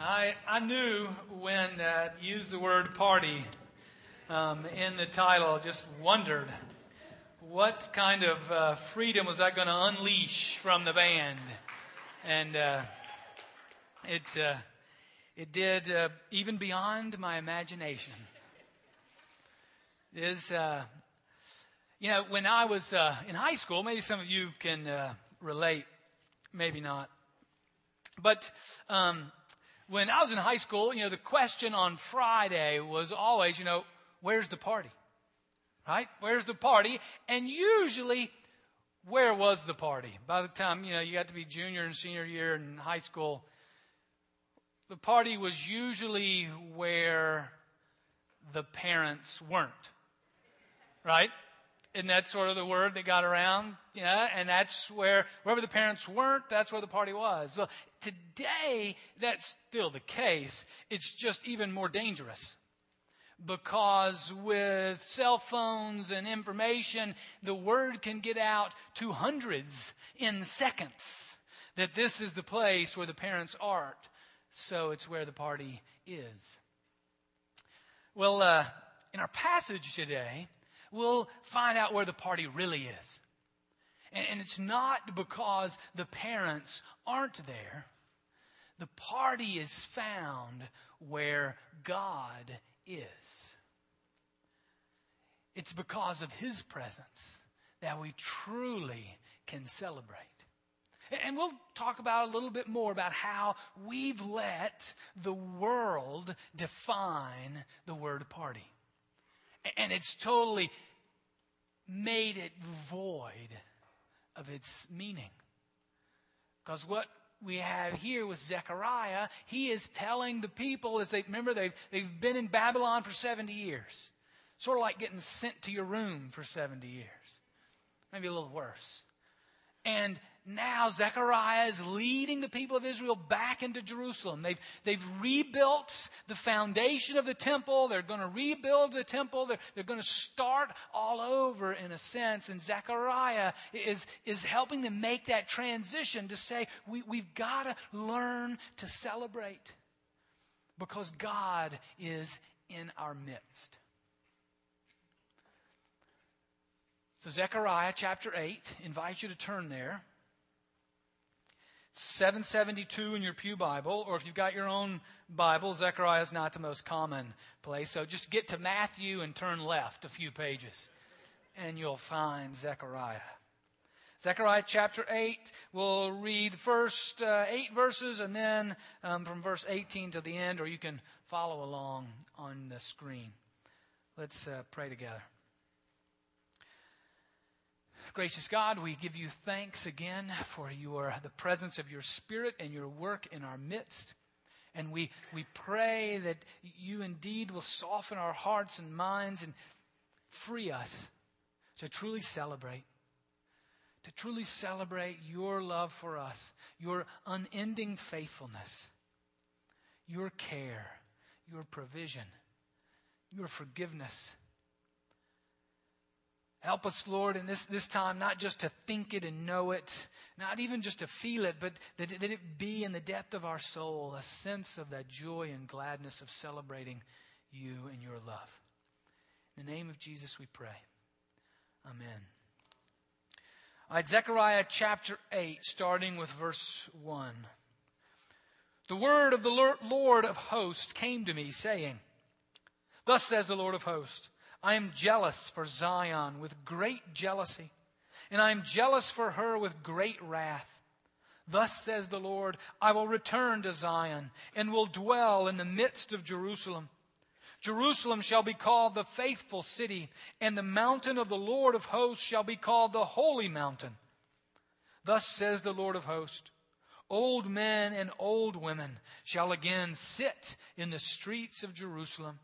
I, I knew when uh, used the word party um, in the title, just wondered what kind of uh, freedom was that going to unleash from the band. And uh, it, uh, it did uh, even beyond my imagination. It is, uh, you know, when I was uh, in high school, maybe some of you can relate, maybe not. But um, when I was in high school, you know, the question on Friday was always, you know, where's the party? Right? Where's the party? And usually, where was the party? By the time, you know, you got to be junior and senior year in high school, the party was usually where the parents weren't. Right? Isn't that sort of the word that got around? Yeah, and that's where, wherever the parents weren't, that's where the party was. Well, today, that's still the case. It's just even more dangerous. Because with cell phones and information, the word can get out to hundreds in seconds that this is the place where the parents aren't. So it's where the party is. Well, uh, in our passage today, we'll find out where the party really is. And, and it's not because the parents aren't there. The party is found where God is. It's because of His presence that we truly can celebrate. And we'll talk about a little bit more about how we've let the world define the word party. And it's totally made it void of its meaning. Because what we have here with Zechariah, he is telling the people as they remember they've they've been in Babylon for 70 years. Sort of like getting sent to your room for 70 years. Maybe a little worse. And now Zechariah is leading the people of Israel back into Jerusalem. They've, they've rebuilt the foundation of the temple. They're going to rebuild the temple. They're, they're going to start all over in a sense. And Zechariah is, is helping them make that transition to say, we, we've got to learn to celebrate because God is in our midst. So, Zechariah chapter 8 invites you to turn there. 772 in your Pew Bible, or if you've got your own Bible, Zechariah is not the most common place. So just get to Matthew and turn left a few pages, and you'll find Zechariah. Zechariah chapter 8, we'll read the first uh, eight verses and then um, from verse 18 to the end, or you can follow along on the screen. Let's uh, pray together. Gracious God, we give you thanks again for your, the presence of your Spirit and your work in our midst. And we, we pray that you indeed will soften our hearts and minds and free us to truly celebrate. To truly celebrate your love for us, your unending faithfulness, your care, your provision, your forgiveness Help us, Lord, in this, this time, not just to think it and know it, not even just to feel it, but that, that it be in the depth of our soul a sense of that joy and gladness of celebrating you and your love. In the name of Jesus, we pray. Amen. All right, Zechariah chapter 8, starting with verse 1. The word of the Lord of hosts came to me, saying, Thus says the Lord of hosts. I am jealous for Zion with great jealousy, and I am jealous for her with great wrath. Thus says the Lord, I will return to Zion and will dwell in the midst of Jerusalem. Jerusalem shall be called the faithful city, and the mountain of the Lord of hosts shall be called the holy mountain. Thus says the Lord of hosts, Old men and old women shall again sit in the streets of Jerusalem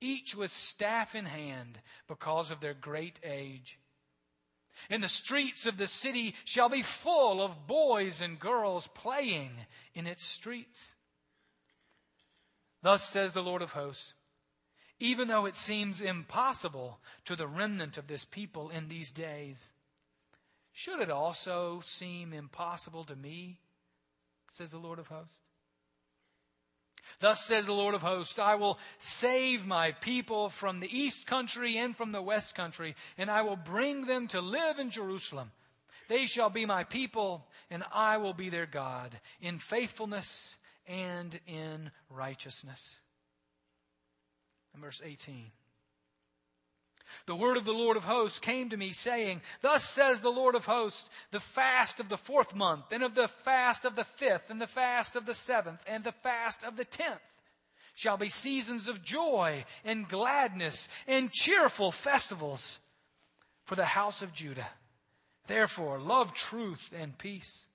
each with staff in hand because of their great age. And the streets of the city shall be full of boys and girls playing in its streets. Thus says the Lord of hosts, even though it seems impossible to the remnant of this people in these days, should it also seem impossible to me, says the Lord of hosts? Thus says the Lord of hosts, I will save my people from the east country and from the west country, and I will bring them to live in Jerusalem. They shall be my people, and I will be their God, in faithfulness and in righteousness. And verse 18. The word of the Lord of hosts came to me, saying, Thus says the Lord of hosts, the fast of the fourth month, and of the fast of the fifth, and the fast of the seventh, and the fast of the tenth shall be seasons of joy and gladness and cheerful festivals for the house of Judah. Therefore, love truth and peace.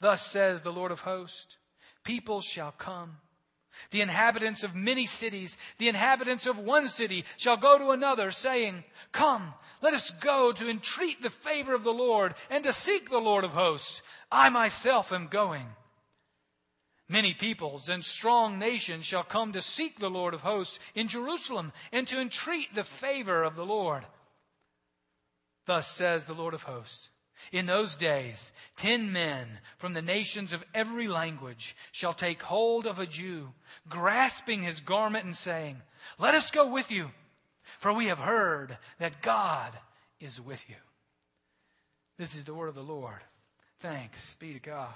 Thus says the Lord of hosts, people shall come the inhabitants of many cities, the inhabitants of one city shall go to another, saying, Come, let us go to entreat the favor of the Lord and to seek the Lord of hosts. I myself am going. Many peoples and strong nations shall come to seek the Lord of hosts in Jerusalem and to entreat the favor of the Lord. Thus says the Lord of hosts. In those days, ten men from the nations of every language shall take hold of a Jew, grasping his garment and saying, Let us go with you, for we have heard that God is with you. This is the word of the Lord. Thanks be to God.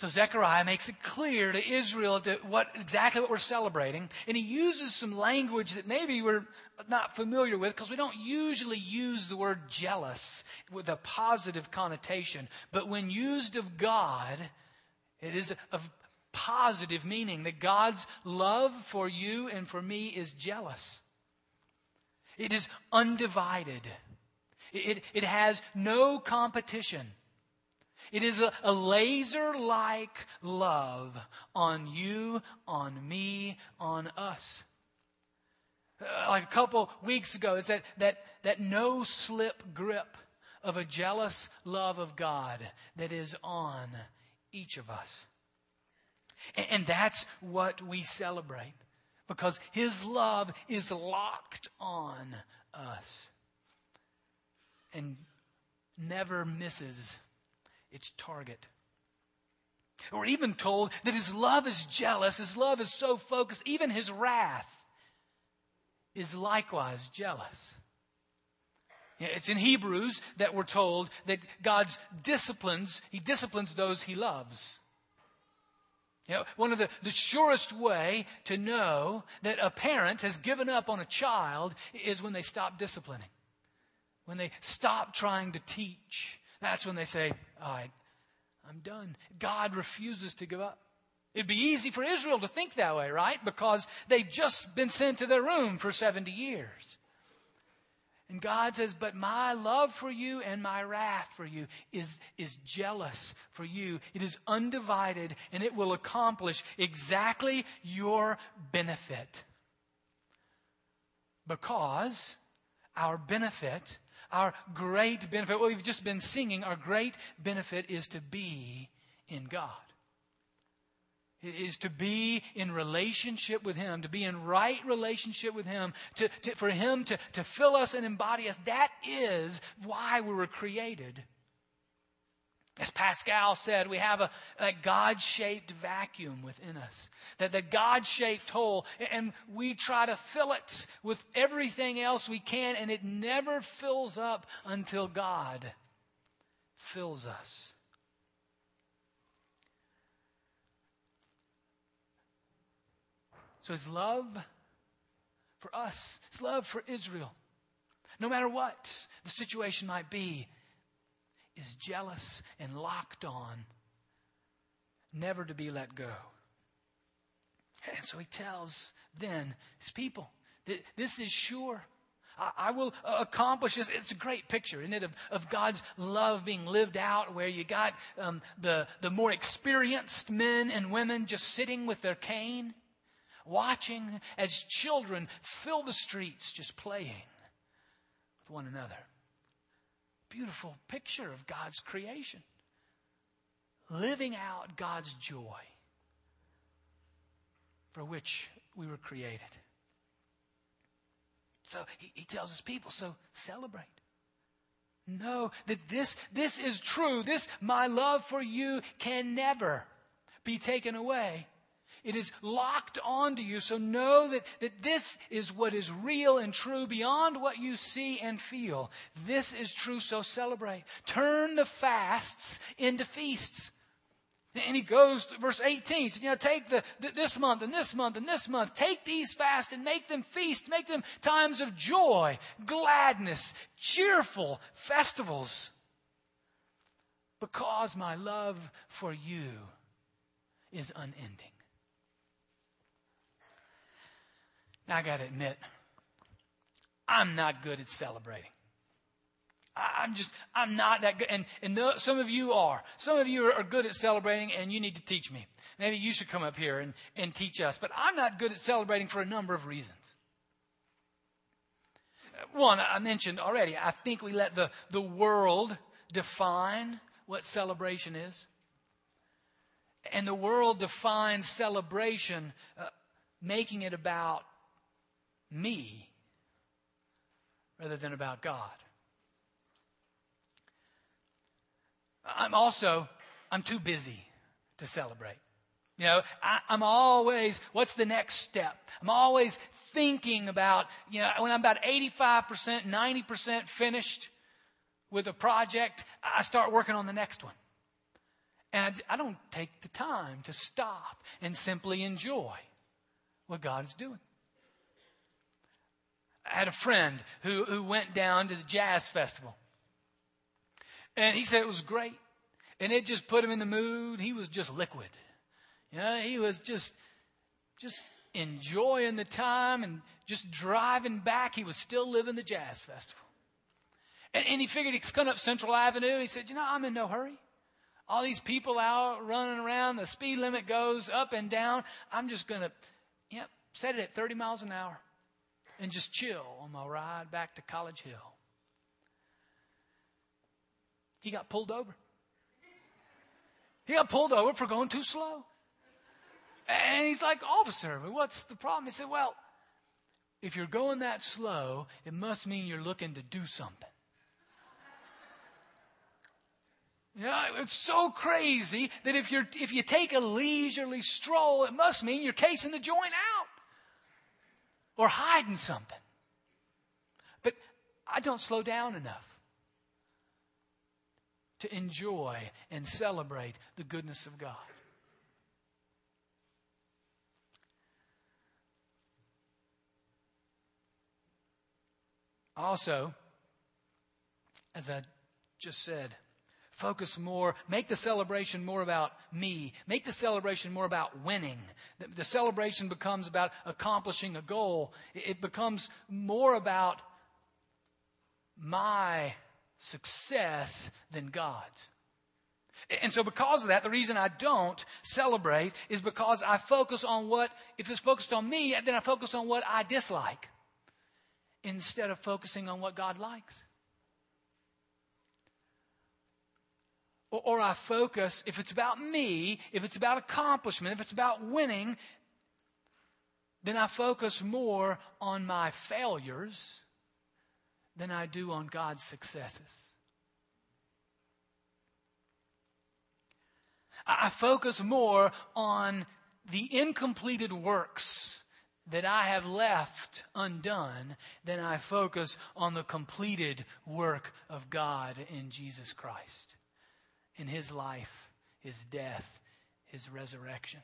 So Zechariah makes it clear to Israel what exactly what we're celebrating, and he uses some language that maybe we're not familiar with because we don't usually use the word jealous with a positive connotation. But when used of God, it is of positive meaning that God's love for you and for me is jealous. It is undivided. It, it has no competition. It is a, a laser like love on you, on me, on us. Uh, like a couple weeks ago, it's that, that, that no slip grip of a jealous love of God that is on each of us. And, and that's what we celebrate because His love is locked on us and never misses its target. We're even told that his love is jealous, his love is so focused, even his wrath is likewise jealous. It's in Hebrews that we're told that God's disciplines, he disciplines those he loves. You know, one of the, the surest way to know that a parent has given up on a child is when they stop disciplining. When they stop trying to teach that's when they say, All right, I'm done. God refuses to give up. It'd be easy for Israel to think that way, right? Because they've just been sent to their room for 70 years. And God says, But my love for you and my wrath for you is, is jealous for you. It is undivided and it will accomplish exactly your benefit. Because our benefit our great benefit, what we've just been singing, our great benefit is to be in God. It is to be in relationship with Him, to be in right relationship with Him, to, to, for Him to, to fill us and embody us. That is why we were created. As Pascal said, we have a, a God shaped vacuum within us, that the God shaped hole, and we try to fill it with everything else we can, and it never fills up until God fills us. So his love for us, his love for Israel, no matter what the situation might be, is jealous and locked on, never to be let go. And so he tells then his people, this is sure. I will accomplish this. It's a great picture, isn't it, of, of God's love being lived out, where you got um, the, the more experienced men and women just sitting with their cane, watching as children fill the streets, just playing with one another beautiful picture of God's creation. Living out God's joy for which we were created. So he, he tells his people, so celebrate. Know that this, this is true. This, my love for you can never be taken away. It is locked onto you. So know that, that this is what is real and true beyond what you see and feel. This is true, so celebrate. Turn the fasts into feasts. And he goes to verse 18. He you know, take the, this month and this month and this month. Take these fasts and make them feasts. Make them times of joy, gladness, cheerful festivals. Because my love for you is unending. Now, I got to admit, I'm not good at celebrating. I'm just, I'm not that good. And, and the, some of you are. Some of you are, good at celebrating and you need to teach me. Maybe you should come up here and, and teach us. But I'm not good at celebrating for a number of reasons. One, I mentioned already, I think we let the, the world define what celebration is. And the world defines celebration, uh, making it about me rather than about God. I'm also, I'm too busy to celebrate. You know, I, am always, what's the next step? I'm always thinking about, you know, when I'm about 85%, 90% finished with a project, I start working on the next one. And I, I don't take the time to stop and simply enjoy what God is doing. I had a friend who, who went down to the jazz festival. And he said it was great. And it just put him in the mood. He was just liquid. You know, he was just, just enjoying the time and just driving back. He was still living the jazz festival. And, and he figured he's coming up Central Avenue. He said, you know, I'm in no hurry. All these people out running around. The speed limit goes up and down. I'm just going to, yep, set it at 30 miles an hour and just chill on my ride back to College Hill. He got pulled over. He got pulled over for going too slow. And he's like, Officer, what's the problem? He said, Well, if you're going that slow, it must mean you're looking to do something. Yeah, it's so crazy that if you're if you take a leisurely stroll, it must mean you're casing the joint out or hiding something. But I don't slow down enough to enjoy and celebrate the goodness of God. Also, as I just said, focus more, make the celebration more about me, make the celebration more about winning. The, the celebration becomes about accomplishing a goal, it, it becomes more about my success than God's. And so, because of that, the reason I don't celebrate is because I focus on what, if it's focused on me, then I focus on what I dislike instead of focusing on what God likes. Or, or I focus, if it's about me, if it's about accomplishment, if it's about winning, then I focus more on my failures than I do on God's successes. I focus more on the incompleted works that I have left undone than I focus on the completed work of God in Jesus Christ, in His life, His death, His resurrection,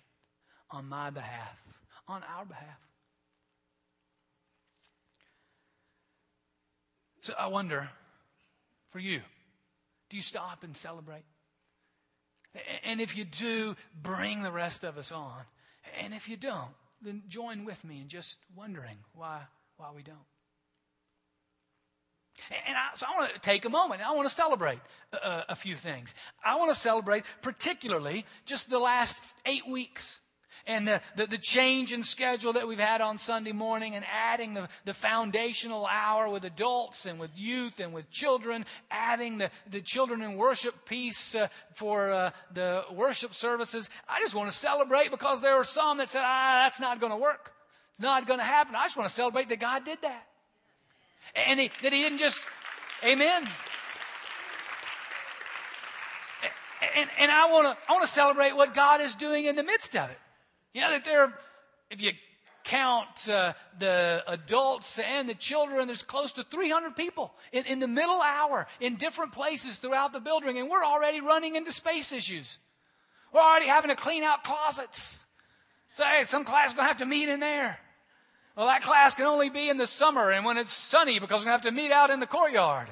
on my behalf, on our behalf. So I wonder for you, do you stop and celebrate? And if you do, bring the rest of us on. And if you don't, then join with me in just wondering why, why we don't. And I, so I want to take a moment. I want to celebrate a, a few things. I want to celebrate particularly just the last eight weeks and the, the, the, change in schedule that we've had on Sunday morning and adding the, the foundational hour with adults and with youth and with children, adding the, the children in worship piece uh, for uh, the worship services. I just want to celebrate because there were some that said, ah, that's not going to work. It's not going to happen. I just want to celebrate that God did that. And he, that he didn't just, amen. And, and I want to I want to celebrate what God is doing in the midst of it. You know that there, if you count uh, the adults and the children, there's close to 300 people in, in the middle hour in different places throughout the building, and we're already running into space issues. We're already having to clean out closets. So, hey, some class going to have to meet in there. Well, that class can only be in the summer and when it's sunny because to have to meet out in the courtyard.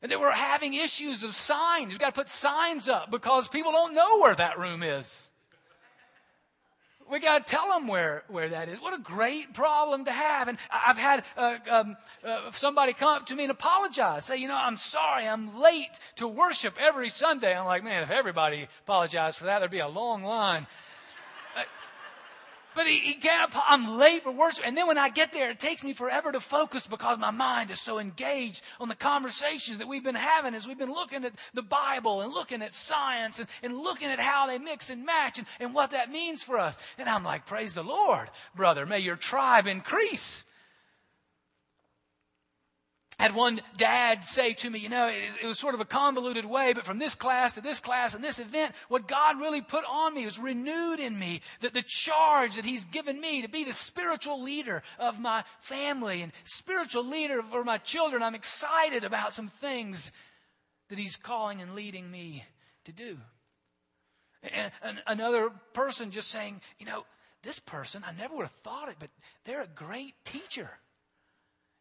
And they were having issues of signs. You've got to put signs up because people don't know where that room is. We got to tell them where, where that is. What a great problem to have. And I've had uh, um, uh, somebody come up to me and apologize. Say, you know, I'm sorry, I'm late to worship every Sunday. I'm like, man, if everybody apologized for that, there'd be a long line. But he, he can't, I'm late for worship. And then when I get there, it takes me forever to focus because my mind is so engaged on the conversations that we've been having as we've been looking at the Bible and looking at science and, and looking at how they mix and match and, and what that means for us. And I'm like, praise the Lord, brother. May your tribe increase had one dad say to me, you know, it, it, was sort of a convoluted way, but from this class to this class and this event, what God really put on me was renewed in me that the charge that He's given me to be the spiritual leader of my family and spiritual leader for my children. I'm excited about some things that He's calling and leading me to do. And, and another person just saying, you know, this person, I never would have thought it, but they're a great teacher.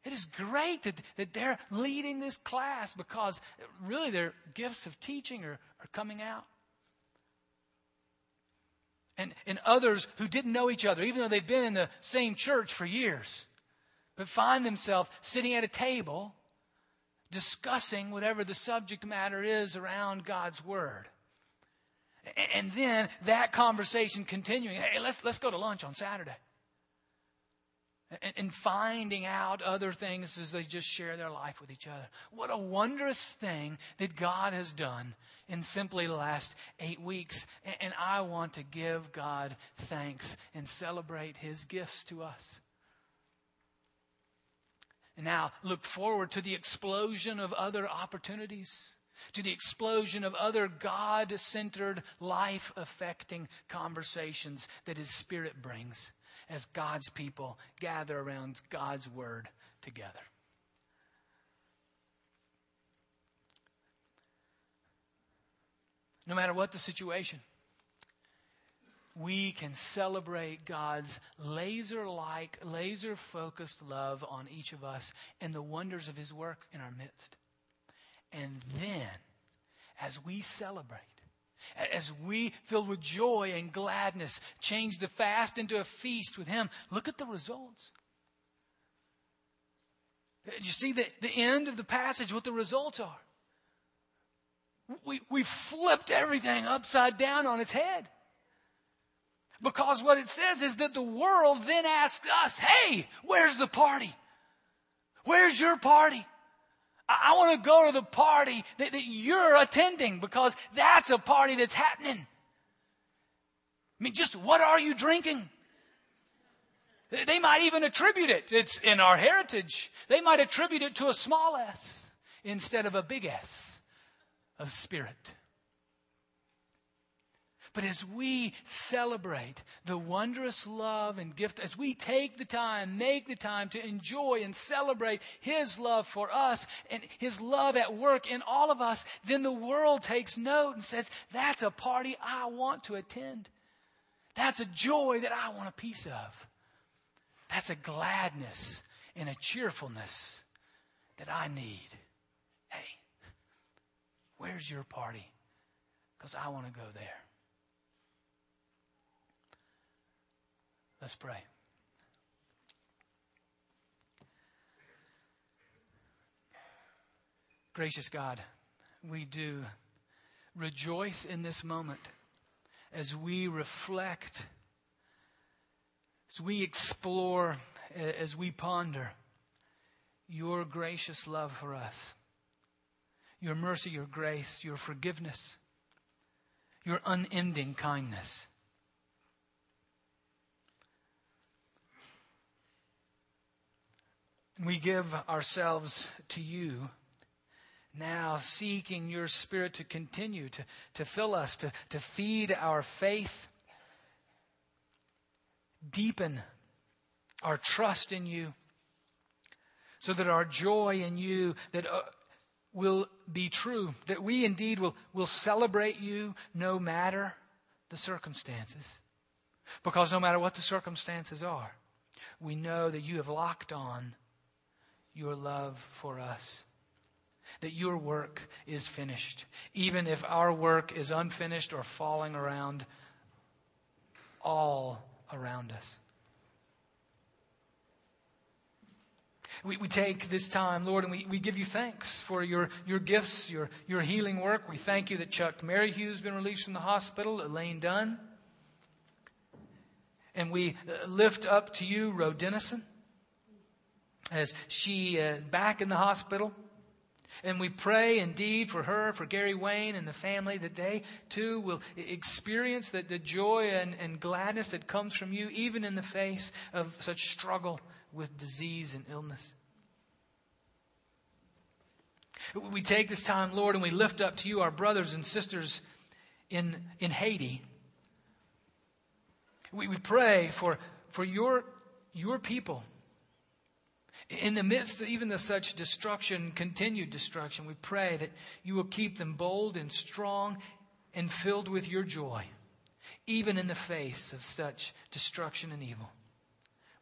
It is great that, that they're leading this class because really their gifts of teaching are, are coming out. And, and others who didn't know each other, even though they've been in the same church for years, but find themselves sitting at a table discussing whatever the subject matter is around God's Word. And then that conversation continuing. Hey, let's, let's go to lunch on Saturday and finding out other things as they just share their life with each other. What a wondrous thing that God has done in simply the last eight weeks. And I want to give God thanks and celebrate His gifts to us. And now look forward to the explosion of other opportunities, to the explosion of other God centered, life affecting conversations that His Spirit brings as God's people gather around God's word together. No matter what the situation, we can celebrate God's laser like, laser focused love on each of us and the wonders of His work in our midst. And then, as we celebrate, as we, filled with joy and gladness, change the fast into a feast with Him, look at the results. Did you see the, the end of the passage, what the results are? We, we flipped everything upside down on its head. Because what it says is that the world then asks us, hey, where's the party? Where's your party? I, want to go to the party that, that you're attending because that's a party that's happening. I mean, just what are you drinking? They might even attribute it. It's in our heritage. They might attribute it to a small s instead of a big S of spirit. But as we celebrate the wondrous love and gift, as we take the time, make the time to enjoy and celebrate His love for us and His love at work in all of us, then the world takes note and says, that's a party I want to attend. That's a joy that I want a piece of. That's a gladness and a cheerfulness that I need. Hey, where's your party? Because I want to go there. Let's pray. Gracious God, we do rejoice in this moment as we reflect, as we explore, as we ponder your gracious love for us, your mercy, your grace, your forgiveness, your unending kindness. We give ourselves to you now seeking your Spirit to continue to, to fill us, to, to feed our faith, deepen our trust in you, so that our joy in you that uh, will be true, that we indeed will, will celebrate you no matter the circumstances. Because no matter what the circumstances are, we know that you have locked on your love for us. That your work is finished. Even if our work is unfinished or falling around all around us. We, we take this time, Lord, and we, we give you thanks for your, your gifts, your, your healing work. We thank you that Chuck Merrihew has been released from the hospital, Elaine Dunn. And we uh, lift up to you Ro Dennison as she uh, back in the hospital. And we pray indeed for her, for Gary Wayne and the family, that they too will experience the, the joy and, and gladness that comes from you, even in the face of such struggle with disease and illness. We take this time, Lord, and we lift up to you our brothers and sisters in, in Haiti. We, we pray for, for your, your people. In the midst of even of such destruction, continued destruction, we pray that you will keep them bold and strong and filled with your joy, even in the face of such destruction and evil.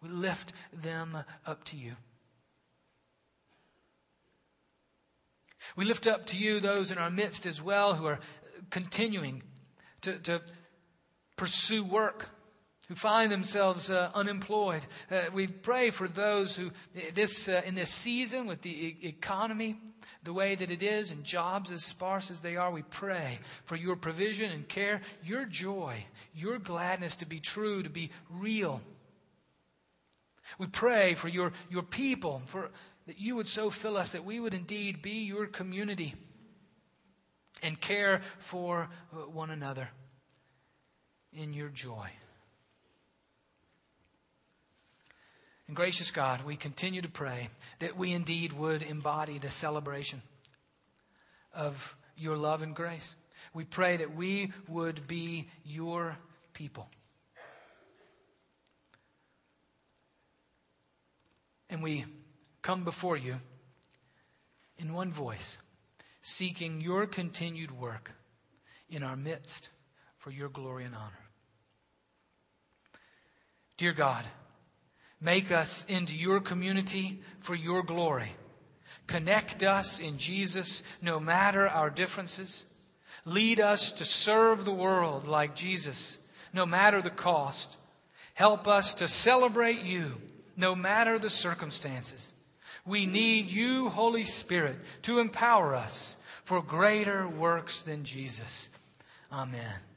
We lift them up to you. We lift up to you those in our midst as well who are continuing to, to pursue work, who find themselves uh, unemployed. Uh, we pray for those who, this, uh, in this season with the e- economy, the way that it is, and jobs as sparse as they are, we pray for your provision and care, your joy, your gladness to be true, to be real. We pray for your, your people, for that you would so fill us that we would indeed be your community and care for uh, one another in your joy. And gracious God, we continue to pray that we indeed would embody the celebration of your love and grace. We pray that we would be your people. And we come before you in one voice, seeking your continued work in our midst for your glory and honor. Dear God, make us into your community for your glory. Connect us in Jesus no matter our differences. Lead us to serve the world like Jesus no matter the cost. Help us to celebrate you no matter the circumstances. We need you, Holy Spirit, to empower us for greater works than Jesus. Amen.